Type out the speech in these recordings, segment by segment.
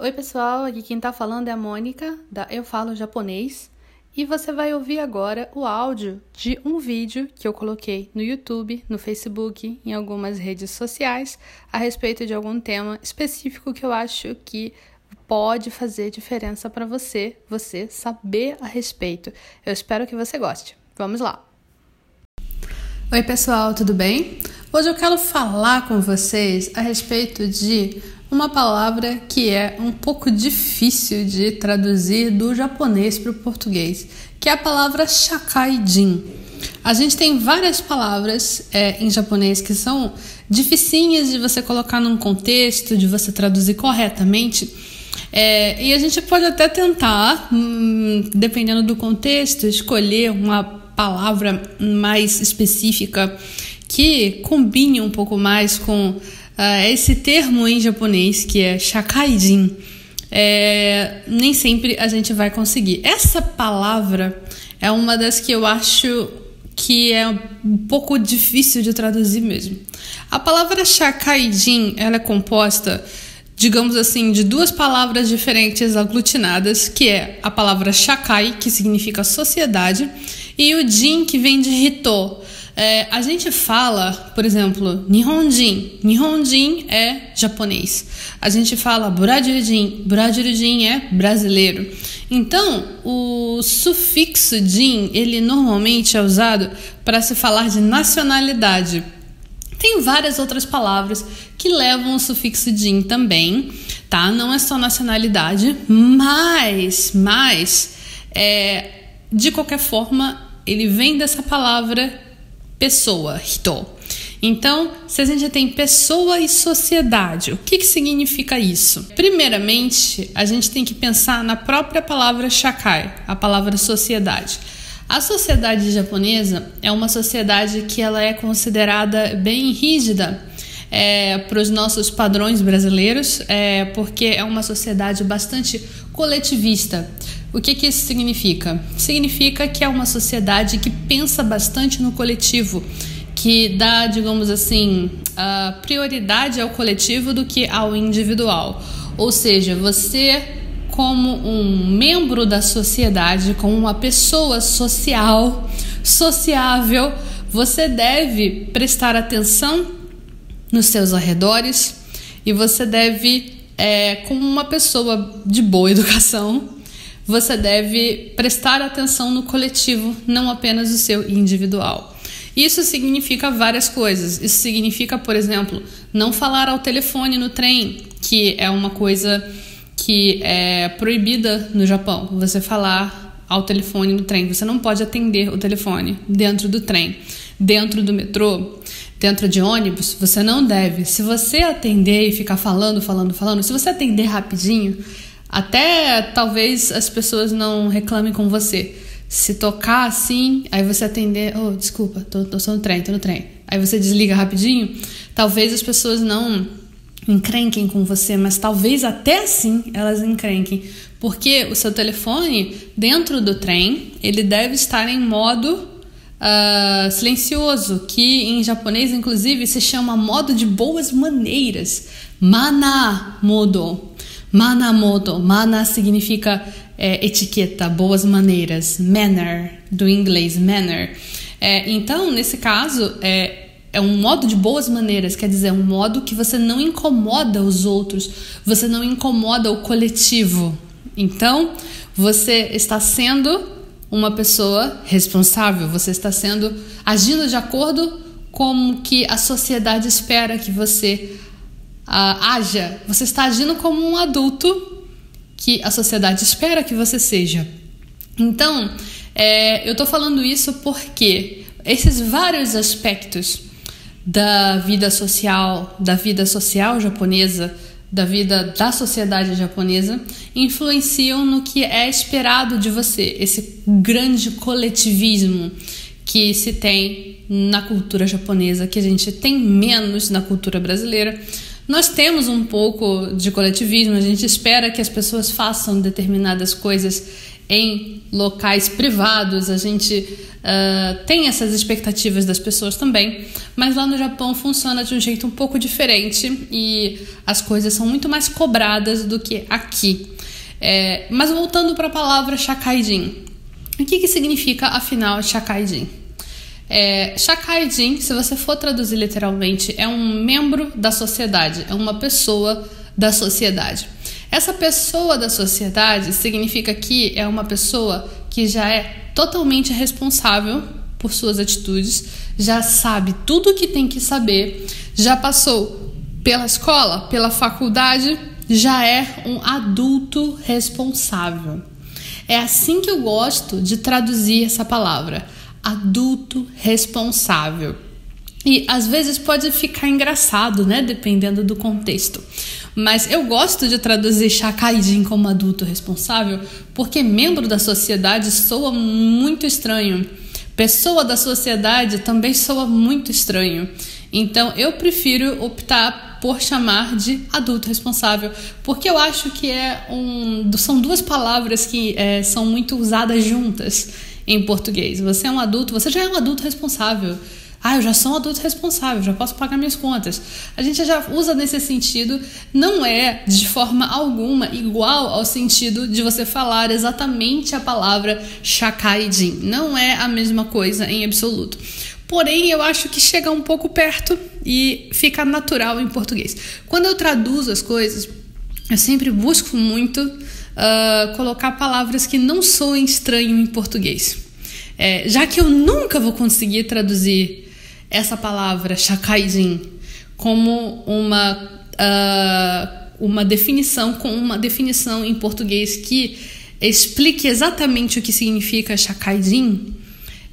Oi, pessoal, aqui quem tá falando é a Mônica, da Eu Falo Japonês, e você vai ouvir agora o áudio de um vídeo que eu coloquei no YouTube, no Facebook, em algumas redes sociais, a respeito de algum tema específico que eu acho que pode fazer diferença para você, você saber a respeito. Eu espero que você goste. Vamos lá! Oi, pessoal, tudo bem? Hoje eu quero falar com vocês a respeito de uma palavra que é um pouco difícil de traduzir do japonês para o português, que é a palavra shakaijin. A gente tem várias palavras é, em japonês que são dificinhas de você colocar num contexto, de você traduzir corretamente. É, e a gente pode até tentar, hum, dependendo do contexto, escolher uma palavra mais específica que combine um pouco mais com uh, esse termo em japonês que é shakaijin. É, nem sempre a gente vai conseguir. Essa palavra é uma das que eu acho que é um pouco difícil de traduzir mesmo. A palavra shakaijin ela é composta, digamos assim, de duas palavras diferentes aglutinadas, que é a palavra shakai, que significa sociedade, e o jin, que vem de hito, é, a gente fala, por exemplo, Nihonjin. Nihonjin é japonês. A gente fala Burajirujin. Burajirujin é brasileiro. Então, o sufixo jin, ele normalmente é usado para se falar de nacionalidade. Tem várias outras palavras que levam o sufixo jin também, tá? Não é só nacionalidade, mas, mas, é, de qualquer forma, ele vem dessa palavra pessoa, hito. Então, se a gente tem pessoa e sociedade, o que, que significa isso? Primeiramente, a gente tem que pensar na própria palavra shakai, a palavra sociedade. A sociedade japonesa é uma sociedade que ela é considerada bem rígida é, para os nossos padrões brasileiros, é, porque é uma sociedade bastante coletivista. O que, que isso significa? Significa que é uma sociedade que pensa bastante no coletivo, que dá, digamos assim, prioridade ao coletivo do que ao individual. Ou seja, você, como um membro da sociedade, como uma pessoa social, sociável, você deve prestar atenção nos seus arredores e você deve, é, como uma pessoa de boa educação, você deve prestar atenção no coletivo, não apenas o seu individual. Isso significa várias coisas. Isso significa, por exemplo, não falar ao telefone no trem, que é uma coisa que é proibida no Japão. Você falar ao telefone no trem. Você não pode atender o telefone dentro do trem, dentro do metrô, dentro de ônibus. Você não deve. Se você atender e ficar falando, falando, falando, se você atender rapidinho, até talvez as pessoas não reclamem com você. Se tocar assim, aí você atender, oh, desculpa, tô, tô no trem, tô no trem. Aí você desliga rapidinho, talvez as pessoas não encrenquem com você, mas talvez até assim elas encrenquem, porque o seu telefone dentro do trem ele deve estar em modo uh, silencioso, que em japonês inclusive se chama modo de boas maneiras, mana modo. Manamoto. Mana significa é, etiqueta, boas maneiras. Manner, do inglês manner. É, então, nesse caso, é, é um modo de boas maneiras, quer dizer, um modo que você não incomoda os outros, você não incomoda o coletivo. Então, você está sendo uma pessoa responsável, você está sendo agindo de acordo com que a sociedade espera que você uh, haja, você está agindo como um adulto que a sociedade espera que você seja. Então, é, eu estou falando isso porque esses vários aspectos da vida social, da vida social japonesa, da vida da sociedade japonesa, influenciam no que é esperado de você, esse grande coletivismo que se tem na cultura japonesa, que a gente tem menos na cultura brasileira, nós temos um pouco de coletivismo, a gente espera que as pessoas façam determinadas coisas em locais privados, a gente uh, tem essas expectativas das pessoas também, mas lá no Japão funciona de um jeito um pouco diferente e as coisas são muito mais cobradas do que aqui. É, mas voltando para a palavra shakaijin, o que, que significa afinal shakaijin? É, shakaijin, se você for traduzir literalmente, é um membro da sociedade, é uma pessoa da sociedade. Essa pessoa da sociedade significa que é uma pessoa que já é totalmente responsável por suas atitudes, já sabe tudo o que tem que saber, já passou pela escola, pela faculdade, já é um adulto responsável. É assim que eu gosto de traduzir essa palavra, adulto responsável. E às vezes pode ficar engraçado, né, dependendo do contexto. Mas eu gosto de traduzir Shakaijin como adulto responsável porque membro da sociedade soa muito estranho. Pessoa da sociedade também soa muito estranho. Então eu prefiro optar por chamar de adulto responsável, porque eu acho que é um, são duas palavras que é, são muito usadas juntas em português. Você é um adulto, você já é um adulto responsável. Ah, eu já sou um adulto responsável, já posso pagar minhas contas. A gente já usa nesse sentido, não é de forma alguma igual ao sentido de você falar exatamente a palavra shakaijin. Não é a mesma coisa em absoluto. Porém, eu acho que chega um pouco perto e fica natural em português. Quando eu traduzo as coisas, eu sempre busco muito uh, colocar palavras que não soem estranho em português. É, já que eu nunca vou conseguir traduzir essa palavra shakaijin como uma, uh, uma definição, com uma definição em português que explique exatamente o que significa shakaijin,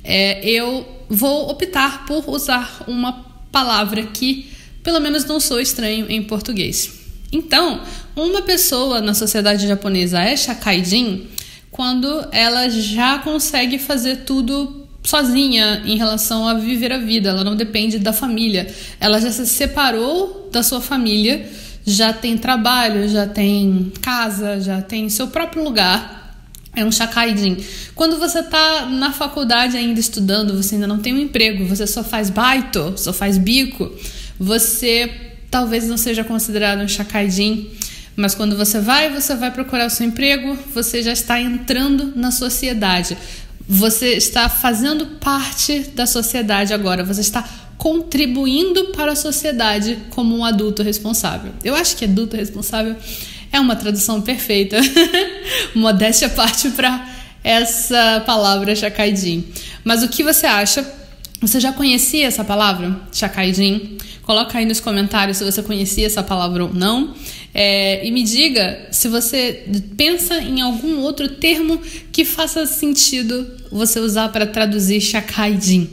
é, eu vou optar por usar uma palavra que pelo menos não sou estranho em português. Então, uma pessoa na sociedade japonesa é shakaijin quando ela já consegue fazer tudo sozinha em relação a viver a vida, ela não depende da família. Ela já se separou da sua família, já tem trabalho, já tem casa, já tem seu próprio lugar. É um chakaidin. Quando você está na faculdade ainda estudando, você ainda não tem um emprego, você só faz baito, só faz bico, você talvez não seja considerado um chakaidin. Mas quando você vai, você vai procurar o seu emprego, você já está entrando na sociedade. Você está fazendo parte da sociedade agora, você está contribuindo para a sociedade como um adulto responsável. Eu acho que adulto responsável é uma tradução perfeita. Modéstia parte para essa palavra chakaidin. Mas o que você acha? Você já conhecia essa palavra, chakaidin? Coloca aí nos comentários se você conhecia essa palavra ou não. É, e me diga se você pensa em algum outro termo que faça sentido você usar para traduzir Shakaijin.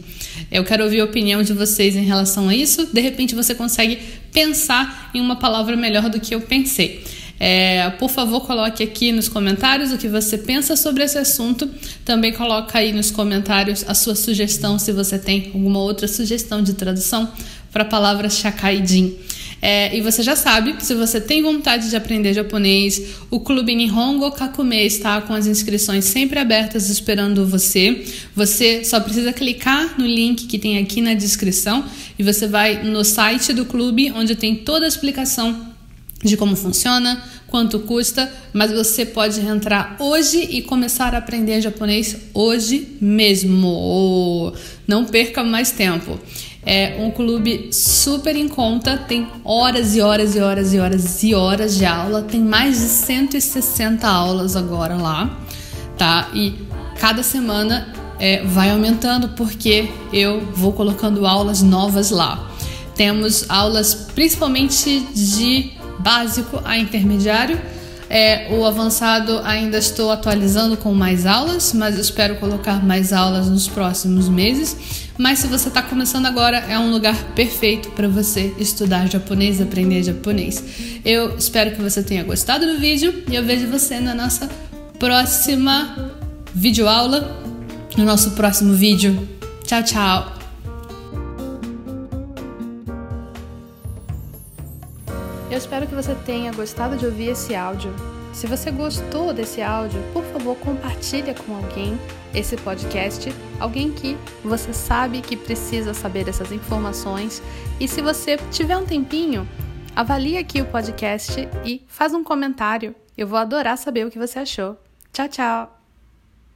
Eu quero ouvir a opinião de vocês em relação a isso. De repente você consegue pensar em uma palavra melhor do que eu pensei. É, por favor, coloque aqui nos comentários o que você pensa sobre esse assunto. Também coloca aí nos comentários a sua sugestão, se você tem alguma outra sugestão de tradução para a palavra Shakaijin. É, e você já sabe, se você tem vontade de aprender japonês, o Clube Nihongo Kakume está com as inscrições sempre abertas esperando você. Você só precisa clicar no link que tem aqui na descrição e você vai no site do clube, onde tem toda a explicação de como funciona, quanto custa, mas você pode entrar hoje e começar a aprender japonês hoje mesmo. Não perca mais tempo. É um clube super em conta, tem horas e horas e horas e horas e horas de aula, tem mais de 160 aulas agora lá, tá? E cada semana é, vai aumentando porque eu vou colocando aulas novas lá. Temos aulas principalmente de básico a intermediário. É, o avançado ainda estou atualizando com mais aulas, mas espero colocar mais aulas nos próximos meses. Mas se você está começando agora, é um lugar perfeito para você estudar japonês, aprender japonês. Eu espero que você tenha gostado do vídeo e eu vejo você na nossa próxima videoaula, no nosso próximo vídeo. Tchau, tchau! Você tenha gostado de ouvir esse áudio. Se você gostou desse áudio, por favor, compartilha com alguém esse podcast, alguém que você sabe que precisa saber essas informações. E se você tiver um tempinho, avalie aqui o podcast e faz um comentário. Eu vou adorar saber o que você achou. Tchau, tchau!